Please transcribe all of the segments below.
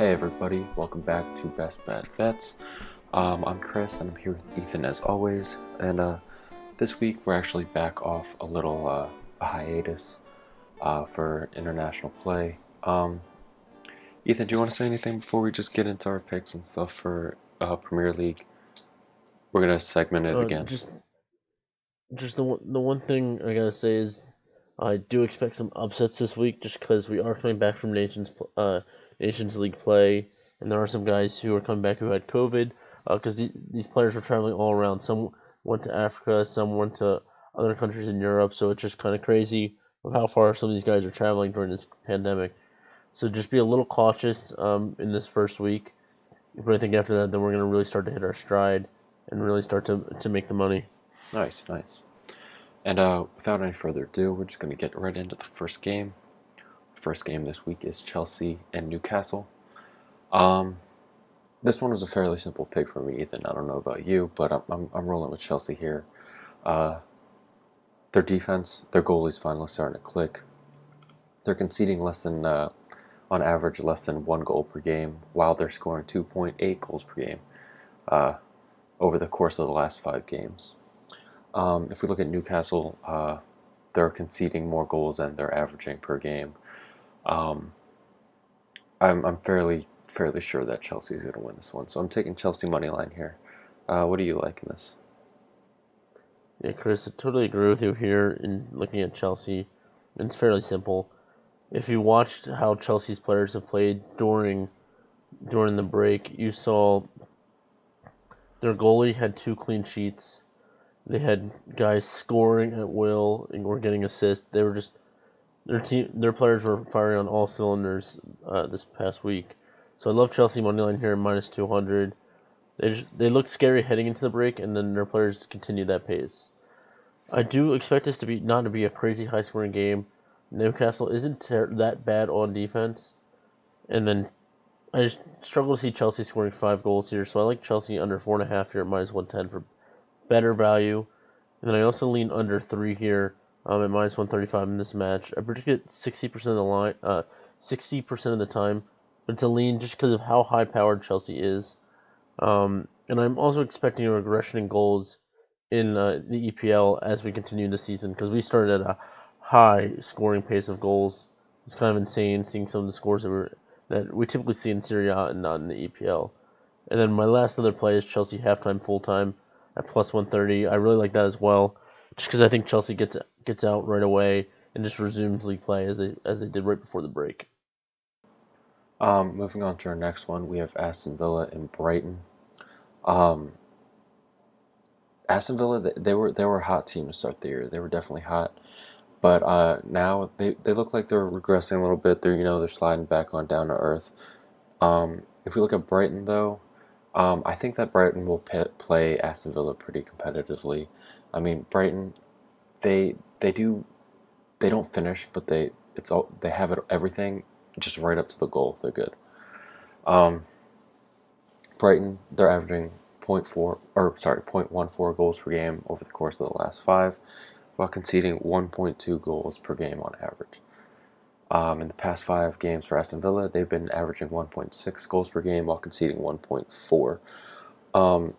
Hey everybody, welcome back to Best Bad Bets. Um, I'm Chris and I'm here with Ethan as always. And uh, this week we're actually back off a little uh, a hiatus uh, for international play. Um, Ethan, do you want to say anything before we just get into our picks and stuff for uh, Premier League? We're gonna segment it Uh, again. Just, just the one, the one thing I gotta say is, I do expect some upsets this week, just because we are coming back from Nations, uh, Nations League play, and there are some guys who are coming back who had COVID, because the, these players were traveling all around. Some went to Africa, some went to other countries in Europe, so it's just kind of crazy of how far some of these guys are traveling during this pandemic. So just be a little cautious um, in this first week, but I think after that, then we're gonna really start to hit our stride and really start to to make the money. Nice, nice. And uh, without any further ado, we're just going to get right into the first game. First game this week is Chelsea and Newcastle. Um, this one was a fairly simple pick for me, Ethan. I don't know about you, but I'm, I'm, I'm rolling with Chelsea here. Uh, their defense, their goalie's finally starting to click. They're conceding less than, uh, on average, less than one goal per game, while they're scoring 2.8 goals per game uh, over the course of the last five games. Um, if we look at Newcastle, uh, they're conceding more goals than they're averaging per game. Um, I'm, I'm fairly fairly sure that Chelsea is going to win this one, so I'm taking Chelsea money line here. Uh, what do you like in this? Yeah, Chris, I totally agree with you here in looking at Chelsea. It's fairly simple. If you watched how Chelsea's players have played during during the break, you saw their goalie had two clean sheets. They had guys scoring at will and were getting assists. They were just their team, their players were firing on all cylinders uh, this past week. So I love Chelsea money line here minus two hundred. They just, they looked scary heading into the break, and then their players continued that pace. I do expect this to be not to be a crazy high scoring game. Newcastle isn't ter- that bad on defense, and then I just struggle to see Chelsea scoring five goals here. So I like Chelsea under four and a half here at minus one ten for better value, and then I also lean under three here um, at minus one thirty five in this match. I predict it sixty percent of the line, uh, sixty percent of the time, but it's a lean just because of how high powered Chelsea is. Um, and I'm also expecting a regression in goals in uh, the EPL as we continue the season because we started at a high scoring pace of goals. It's kind of insane seeing some of the scores that that we typically see in Serie A and not in the EPL. And then my last other play is Chelsea halftime full time at plus 130. I really like that as well, just because I think Chelsea gets gets out right away and just resumes league play as they as they did right before the break. Um, moving on to our next one, we have Aston Villa and Brighton. Um, Aston Villa, they, they were they were a hot team to start the year. They were definitely hot, but uh, now they, they look like they're regressing a little bit. They're you know they're sliding back on down to earth. Um, if we look at Brighton though, um, I think that Brighton will p- play Aston Villa pretty competitively. I mean Brighton, they they do they don't finish, but they it's all they have it everything just right up to the goal. They're good. Um, Brighton, they're averaging 0.4 or sorry 0.14 goals per game over the course of the last five, while conceding 1.2 goals per game on average. Um, in the past five games for Aston Villa, they've been averaging 1.6 goals per game while conceding 1.4. Um,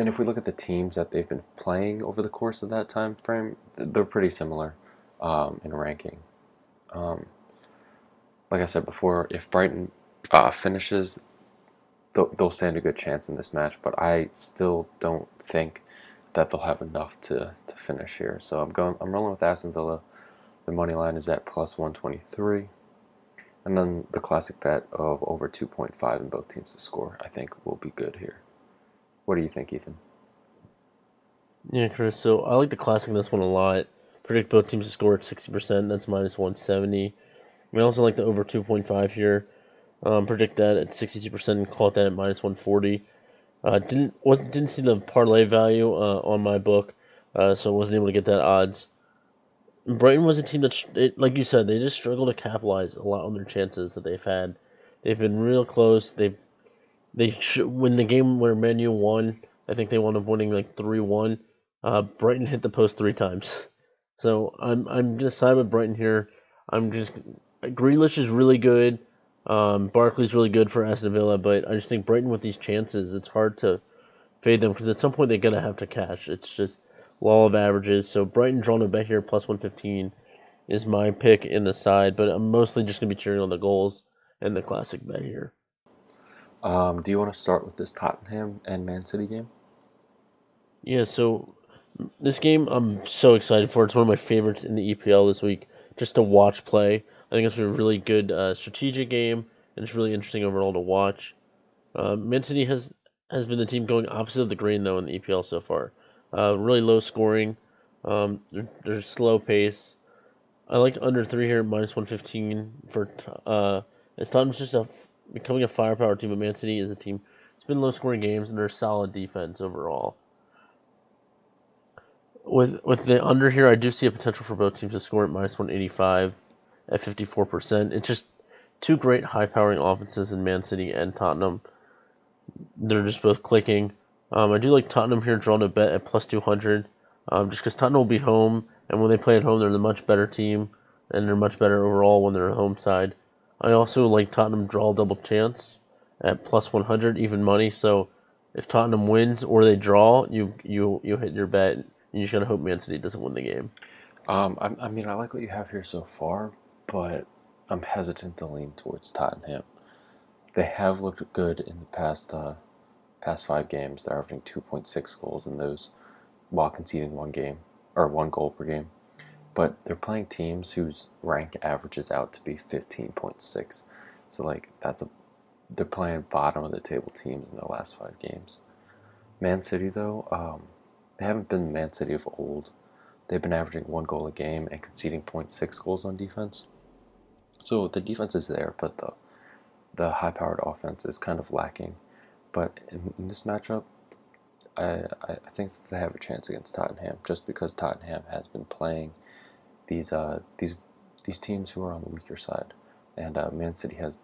and if we look at the teams that they've been playing over the course of that time frame, they're pretty similar um, in ranking. Um, like I said before, if Brighton uh, finishes, they'll, they'll stand a good chance in this match. But I still don't think that they'll have enough to, to finish here. So I'm going. I'm rolling with Aston Villa. The money line is at plus 123, and then the classic bet of over 2.5 in both teams to score. I think will be good here. What do you think, Ethan? Yeah, Chris. So I like the classic in this one a lot. Predict both teams to score at sixty percent. That's minus one seventy. We also like the over two point five here. Um, predict that at sixty two percent and call it that at minus one forty. Uh, didn't wasn't didn't see the parlay value uh, on my book, uh, so wasn't able to get that odds. Brighton was a team that, it, like you said, they just struggle to capitalize a lot on their chances that they've had. They've been real close. They they sh- when the game where Man U won, I think they wound up winning like three one. Uh, Brighton hit the post three times, so I'm I'm gonna side with Brighton here. I'm just Grealish is really good. Um, Barkley's really good for Aston Villa, but I just think Brighton with these chances, it's hard to fade them because at some point they're gonna have to cash. It's just law of averages. So Brighton drawn a bet here plus one fifteen is my pick in the side, but I'm mostly just gonna be cheering on the goals and the classic bet here. Um, do you want to start with this Tottenham and Man City game? Yeah, so this game I'm so excited for. It's one of my favorites in the EPL this week, just to watch play. I think it's a really good uh, strategic game, and it's really interesting overall to watch. Uh, Man City has has been the team going opposite of the grain though in the EPL so far. Uh, really low scoring. Um, they're, they're slow pace. I like under three here, minus one fifteen for uh, as Tottenham's just a, becoming a firepower team. But Man City is a team. It's been low scoring games and they're solid defense overall. With with the under here, I do see a potential for both teams to score at minus one eighty five at fifty four percent. It's just two great high powering offenses in Man City and Tottenham. They're just both clicking. Um, I do like Tottenham here drawn a bet at plus 200, um, just because Tottenham will be home, and when they play at home, they're the much better team, and they're much better overall when they're a home side. I also like Tottenham draw double chance at plus 100 even money. So if Tottenham wins or they draw, you you you hit your bet. You just gotta hope Man City doesn't win the game. Um, I, I mean, I like what you have here so far, but I'm hesitant to lean towards Tottenham. They have looked good in the past uh, past five games. They're averaging 2.6 goals in those, while conceding one game or one goal per game. But they're playing teams whose rank averages out to be 15.6. So like that's a they're playing bottom of the table teams in the last five games. Man City though, um, they haven't been the Man City of old. They've been averaging one goal a game and conceding 0.6 goals on defense. So the defense is there, but the the high-powered offense is kind of lacking. But in, in this matchup, I, I think they have a chance against Tottenham just because Tottenham has been playing these uh, these these teams who are on the weaker side, and uh, Man City has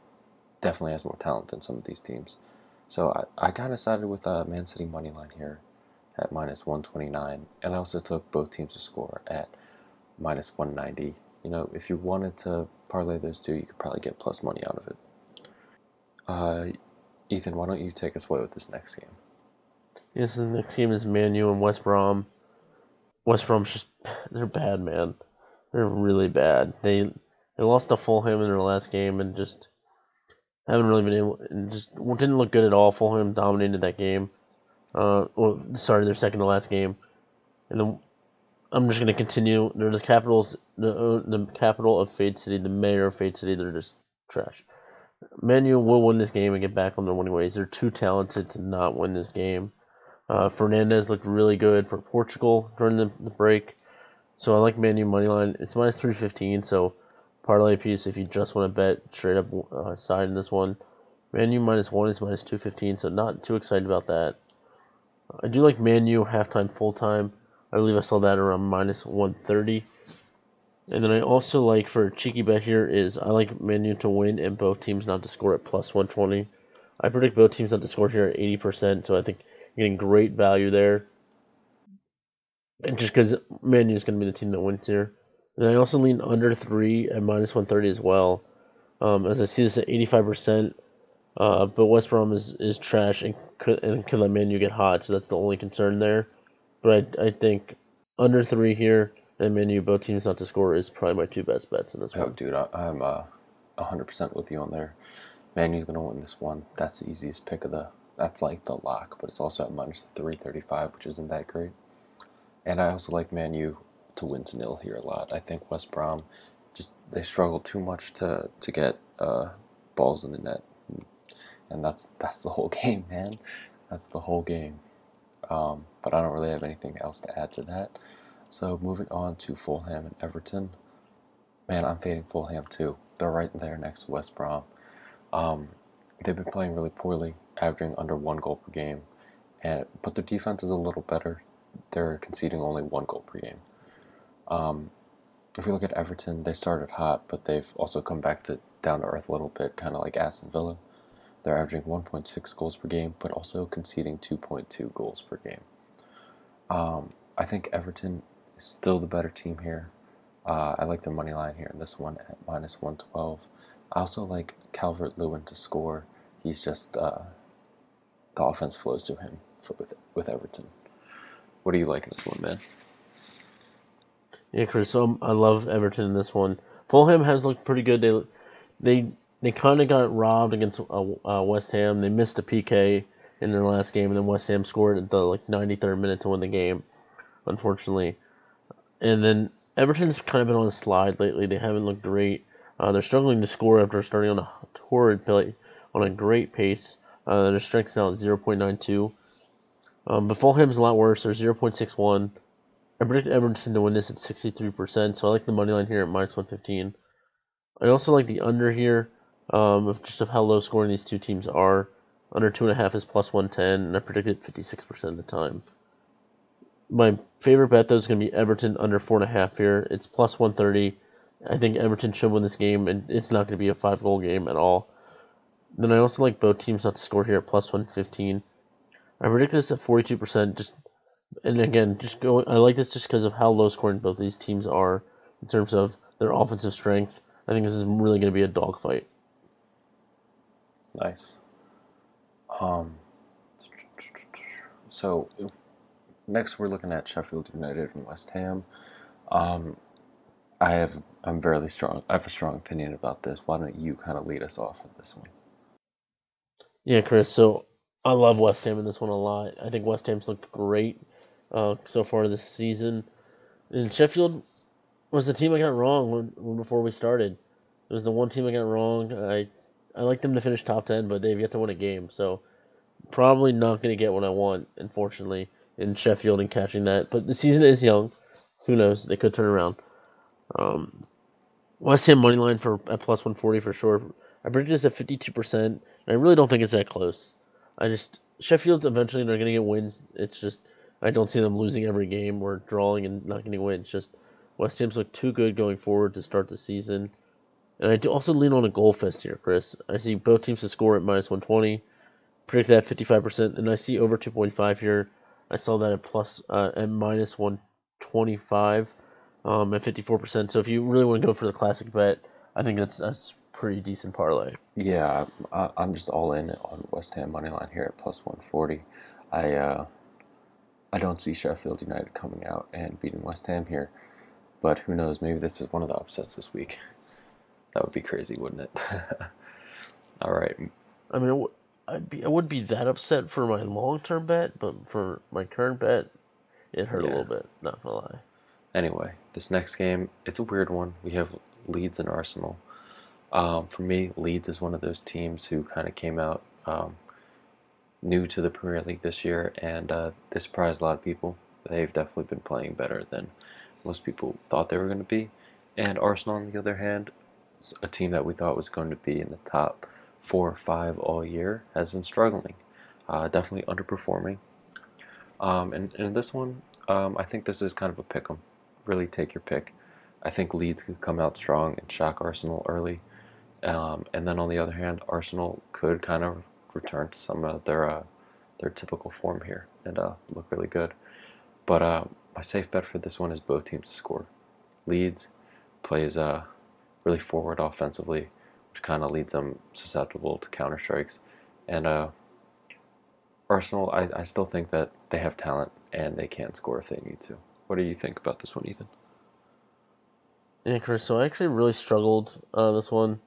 definitely has more talent than some of these teams. So I, I kind of sided with uh, Man City money line here at minus 129, and I also took both teams to score at minus 190. You know, if you wanted to parlay those two, you could probably get plus money out of it. Uh, Ethan, why don't you take us away with this next game? Yes, the next game is Manu and West Brom. West Brom's just they're bad, man. They're really bad. They they lost to Fulham in their last game and just haven't really been able just didn't look good at all. Fulham dominated that game. Uh, well, sorry, their second to last game, and then I'm just gonna continue. They're the capitals, the uh, the capital of Fade City, the mayor of Fade City. They're just trash. Manu will win this game and get back on their winning ways. They're too talented to not win this game. Uh, Fernandes looked really good for Portugal during the, the break. So I like Manu money line. It's minus 315, so parlay piece if you just want to bet straight up uh, side in this one. Manu minus 1 is minus 215, so not too excited about that. I do like Manu halftime, full time. I believe I saw that around minus 130. And then I also like for cheeky bet here is I like Manu to win and both teams not to score at plus 120. I predict both teams not to score here at 80%, so I think you're getting great value there. And just because Manu is going to be the team that wins here. And I also lean under 3 at minus 130 as well. Um, as I see this at 85%. Uh, but West Brom is, is trash and could, and could let Manu get hot, so that's the only concern there. But I, I think under 3 here and Manu, both teams not to score is probably my two best bets in this Oh, one. dude, I, I'm uh, 100% with you on there. Manu's going to win this one. That's the easiest pick of the. That's like the lock, but it's also at minus 335, which isn't that great. And I also like Manu to win to nil here a lot. I think West Brom just they struggle too much to to get uh, balls in the net, and that's that's the whole game, man. That's the whole game. Um, but I don't really have anything else to add to that. So moving on to Fulham and Everton. Man, I'm fading Fulham too. They're right there next to West Brom. Um, they've been playing really poorly, averaging under one goal per game, and but their defense is a little better. They're conceding only one goal per game. Um, if we look at Everton, they started hot, but they've also come back to down to earth a little bit, kind of like Aston Villa. They're averaging 1.6 goals per game, but also conceding 2.2 goals per game. Um, I think Everton is still the better team here. Uh, I like their money line here in this one at minus 112. I also like Calvert Lewin to score. He's just uh, the offense flows through him for, with with Everton. What do you like in this one, man? Yeah, Chris. So I love Everton in this one. Fulham has looked pretty good. They they they kind of got robbed against uh, uh, West Ham. They missed a PK in their last game, and then West Ham scored at the like 93rd minute to win the game, unfortunately. And then Everton's kind of been on a slide lately. They haven't looked great. Uh, they're struggling to score after starting on a torrid play, on a great pace. Uh, their strength's now at 0.92. Um, but Fulham's a lot worse. They're 0.61. I predict Everton to win this at 63%, so I like the money line here at minus 115. I also like the under here, um, of just of how low scoring these two teams are. Under 2.5 is plus 110, and I predicted 56% of the time. My favorite bet, though, is going to be Everton under 4.5 here. It's plus 130. I think Everton should win this game, and it's not going to be a five goal game at all. Then I also like both teams not to score here at plus 115. I predict this at 42%. Just and again, just go. I like this just because of how low scoring both these teams are in terms of their offensive strength. I think this is really going to be a dogfight. Nice. Um. So next, we're looking at Sheffield United and West Ham. Um, I have I'm very strong. I have a strong opinion about this. Why don't you kind of lead us off with this one? Yeah, Chris. So I love West Ham in this one a lot. I think West Ham's looked great uh, so far this season. And Sheffield was the team I got wrong when, when before we started. It was the one team I got wrong. I I like them to finish top ten, but they've yet to win a game. So probably not going to get what I want, unfortunately, in Sheffield and catching that. But the season is young. Who knows? They could turn around. Um, West Ham money line for at plus 140 for sure. I predicted this at 52%, and I really don't think it's that close. I just Sheffield eventually they're going to get wins. It's just I don't see them losing every game or drawing and not getting wins. Just West Ham's look too good going forward to start the season. And I do also lean on a goal fest here, Chris. I see both teams to score at minus 120. Predict that 55%, and I see over 2.5 here. I saw that at plus uh, at minus 125 um, at 54%. So if you really want to go for the classic bet, I think that's that's pretty decent parlay. Yeah, I, I'm just all in on West Ham money line here at plus 140. I uh, I don't see Sheffield United coming out and beating West Ham here, but who knows? Maybe this is one of the upsets this week. That would be crazy, wouldn't it? all right. I mean, w- I'd be I wouldn't be that upset for my long term bet, but for my current bet, it hurt a little bit. Not gonna lie. Anyway, this next game, it's a weird one. We have Leeds and Arsenal. Um, for me, Leeds is one of those teams who kind of came out um, new to the Premier League this year, and uh, they surprised a lot of people. They've definitely been playing better than most people thought they were going to be. And Arsenal, on the other hand, a team that we thought was going to be in the top four or five all year, has been struggling. Uh, definitely underperforming. Um, and, and this one, um, I think this is kind of a pick 'em. Really take your pick. I think Leeds could come out strong and shock Arsenal early. Um, and then on the other hand, Arsenal could kind of return to some of their uh, their typical form here and uh, look really good. But uh, my safe bet for this one is both teams to score. Leeds plays uh, really forward offensively, which kind of leads them susceptible to counter strikes. And uh, Arsenal, I, I still think that they have talent and they can score if they need to. What do you think about this one, Ethan? Yeah, Chris. So I actually really struggled uh, this one.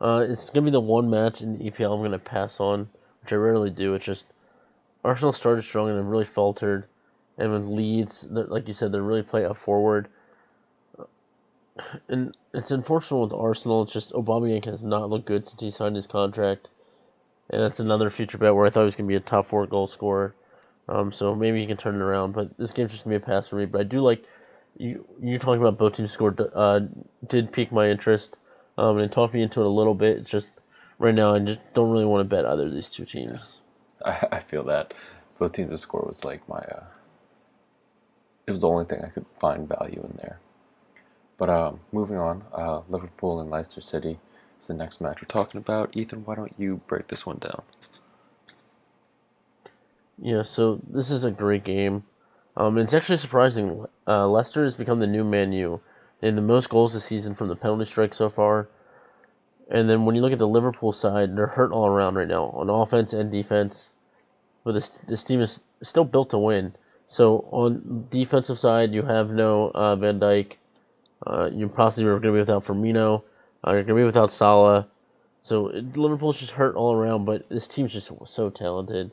Uh, it's gonna be the one match in the EPL I'm gonna pass on, which I rarely do. It's just Arsenal started strong and then really faltered, and with Leeds, like you said, they're really playing up forward. And it's unfortunate with Arsenal. It's just Aubameyang has not looked good since he signed his contract, and that's another future bet where I thought he was gonna be a top four goal scorer. Um, so maybe he can turn it around. But this game's just gonna be a pass for me. But I do like you. You talking about both teams scored uh, did pique my interest um, and talked me into it a little bit. Just right now I just don't really want to bet either of these two teams. I, I feel that both teams to score was like my. Uh, it was the only thing I could find value in there. But um, moving on, uh, Liverpool and Leicester City is the next match we're talking about. Ethan, why don't you break this one down? Yeah, so this is a great game. Um, it's actually surprising. Uh, Leicester has become the new Man U. Had the most goals this season from the penalty strike so far. And then when you look at the Liverpool side, they're hurt all around right now on offense and defense. But this this team is still built to win. So on defensive side, you have no uh, Van Dijk. Uh, you possibly are going to be without Firmino. Uh, you're going to be without Salah. So it, Liverpool's just hurt all around, but this team's just so talented.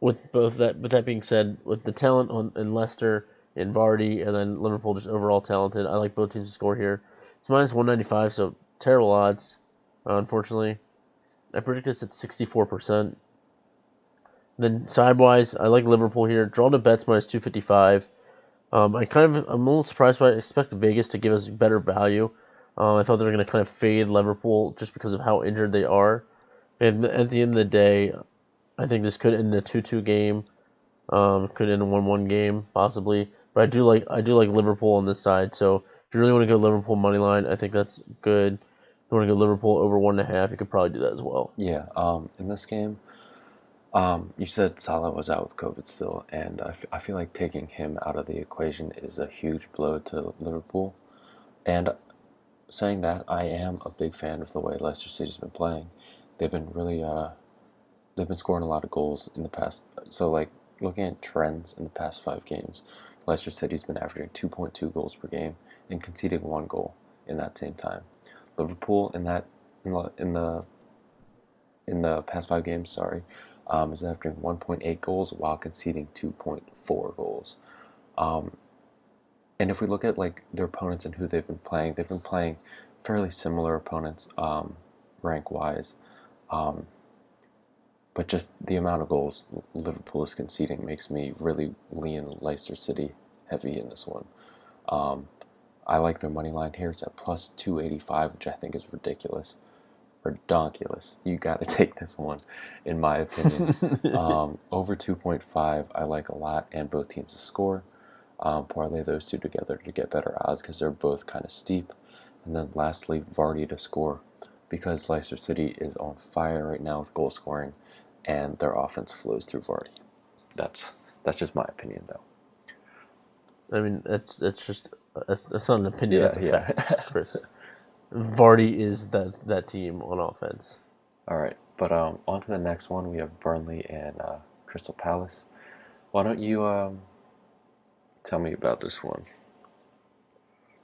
With both that, with that being said, with the talent on in Leicester and Vardy, and then Liverpool just overall talented, I like both teams to score here. It's minus 195, so terrible odds, unfortunately. I predict this at 64%. Then sidewise, I like Liverpool here. Draw to bets minus 255. Um, I kind of I'm a little surprised, but I expect Vegas to give us better value. Um, I thought they were going to kind of fade Liverpool just because of how injured they are. And at the end of the day, I think this could end in a 2-2 game. Um, could end in a 1-1 game possibly. But I do like I do like Liverpool on this side. So if you really want to go Liverpool money line, I think that's good. If you want to go Liverpool over one and a half, you could probably do that as well. Yeah. Um, in this game, um, you said Salah was out with COVID still, and I, f- I feel like taking him out of the equation is a huge blow to Liverpool. And saying that, I am a big fan of the way Leicester City's been playing. They've been really, uh, they've been scoring a lot of goals in the past. So, like, looking at trends in the past five games, Leicester City's been averaging 2.2 goals per game and conceding one goal in that same time. Liverpool in that in the in the, in the past five games, sorry, um, is averaging 1.8 goals while conceding 2.4 goals. Um, and if we look at like their opponents and who they've been playing, they've been playing fairly similar opponents um, rank wise. Um, but just the amount of goals Liverpool is conceding makes me really lean Leicester City heavy in this one. Um, I like their money line here. It's at plus 285, which I think is ridiculous redonkulous. You got to take this one, in my opinion. um, over 2.5, I like a lot, and both teams to score. Um, parlay those two together to get better odds because they're both kind of steep. And then lastly, Vardy to score because Leicester City is on fire right now with goal scoring, and their offense flows through Vardy. That's that's just my opinion, though. I mean, that's that's just that's, that's not an opinion. Yeah, that's a yeah. fact, Chris. Vardy is that that team on offense. All right, but um, on to the next one. We have Burnley and uh, Crystal Palace. Why don't you um, tell me about this one?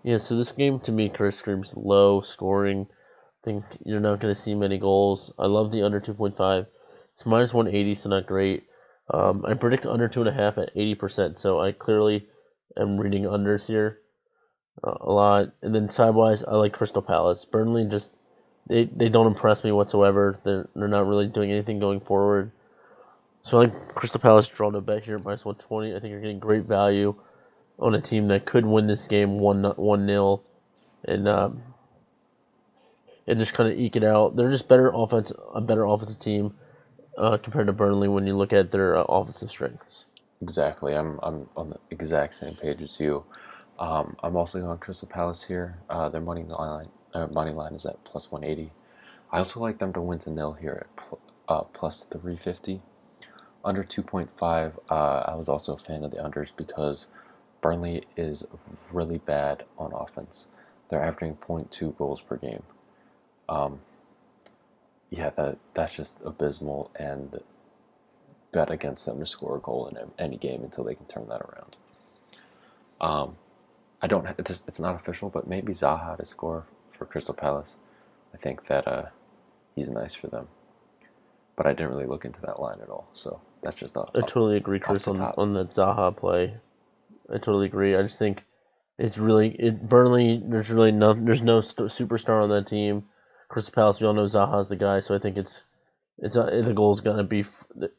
Yeah, so this game to me, Chris, screams low scoring. I think you're not going to see many goals. I love the under 2.5. It's minus 180, so not great. Um, I predict under 2.5 at 80%, so I clearly am reading unders here uh, a lot. And then sidewise, I like Crystal Palace. Burnley just they, they don't impress me whatsoever. They're they're not really doing anything going forward. So I like Crystal Palace draw to bet here at minus one twenty. I think you're getting great value on a team that could win this game one one nil, and um, and just kind of eke it out. They're just better offense, a better offensive team uh, compared to Burnley when you look at their uh, offensive strengths. Exactly, I'm I'm on the exact same page as you. Um, I'm also going Crystal Palace here. Uh, their money line, money line is at plus 180. I also like them to win to nil here at pl- uh, plus 350. Under 2.5, uh, I was also a fan of the unders because Burnley is really bad on offense. They're averaging 0.2 goals per game. Um, yeah, that that's just abysmal, and bet against them to score a goal in any game until they can turn that around. Um, I don't. It's, it's not official, but maybe Zaha to score for Crystal Palace. I think that uh, he's nice for them. But I didn't really look into that line at all. So that's just a, I totally agree, Chris, on, on that Zaha play. I totally agree. I just think it's really it Burnley. There's really no there's no st- superstar on that team. Crystal Palace, we all know Zaha's the guy, so I think it's it's uh, the goal is gonna be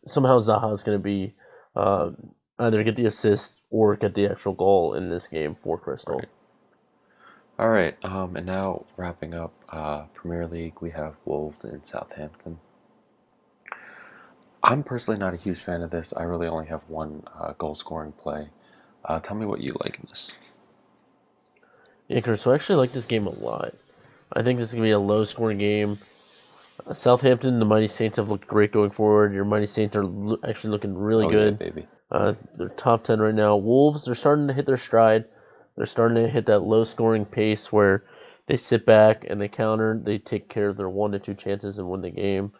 somehow Zaha's gonna be uh, either get the assist or get the actual goal in this game for Crystal. Right. All right, um, and now wrapping up uh, Premier League, we have Wolves and Southampton. I'm personally not a huge fan of this. I really only have one uh, goal scoring play. Uh, tell me what you like in this. Yeah, Chris, so I actually like this game a lot. I think this is going to be a low scoring game. Uh, Southampton, the Mighty Saints have looked great going forward. Your Mighty Saints are lo- actually looking really oh, good. Yeah, baby. Uh, they're top 10 right now. Wolves, they're starting to hit their stride. They're starting to hit that low scoring pace where they sit back and they counter. They take care of their one to two chances and win the game.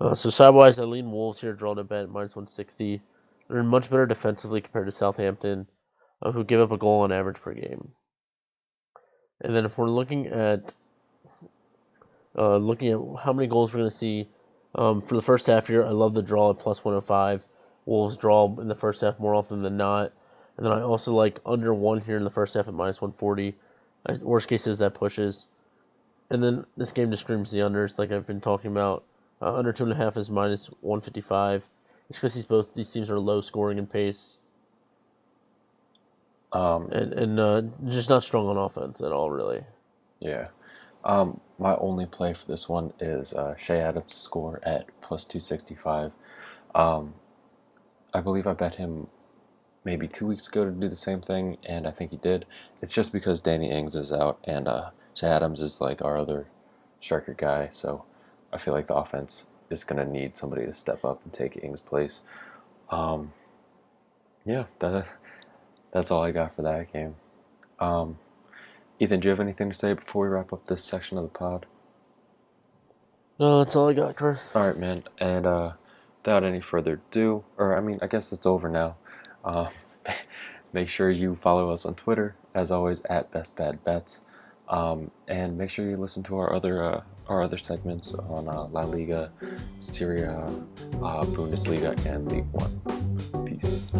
Uh, so sidewise, I lean Wolves here, drawn a bet minus 160. They're much better defensively compared to Southampton, uh, who give up a goal on average per game. And then if we're looking at uh, looking at how many goals we're going to see um, for the first half here, I love the draw at plus 105. Wolves draw in the first half more often than not. And then I also like under one here in the first half at minus 140. Worst case is that pushes. And then this game just screams the unders, like I've been talking about. Uh, under two and a half is minus 155. It's because these both these teams are low scoring and pace, Um, and and uh, just not strong on offense at all, really. yeah. Um, my only play for this one is uh, Che Adams score at plus 265. Um, I believe I bet him maybe two weeks ago to do the same thing, and I think he did. It's just because Danny Ings is out, and uh, Che Adams is like our other striker guy, so I feel like the offense is going to need somebody to step up and take Ings' place. Um, yeah, that, that's all I got for that game. Um, Ethan, do you have anything to say before we wrap up this section of the pod? No, that's all I got, Chris. All right, man. And uh, without any further ado, or I mean, I guess it's over now. Uh, make sure you follow us on Twitter, as always, at Best Bad Bets. Um, and make sure you listen to our other uh, our other segments on uh, La Liga, Serie A, uh, Bundesliga, and League One. Peace.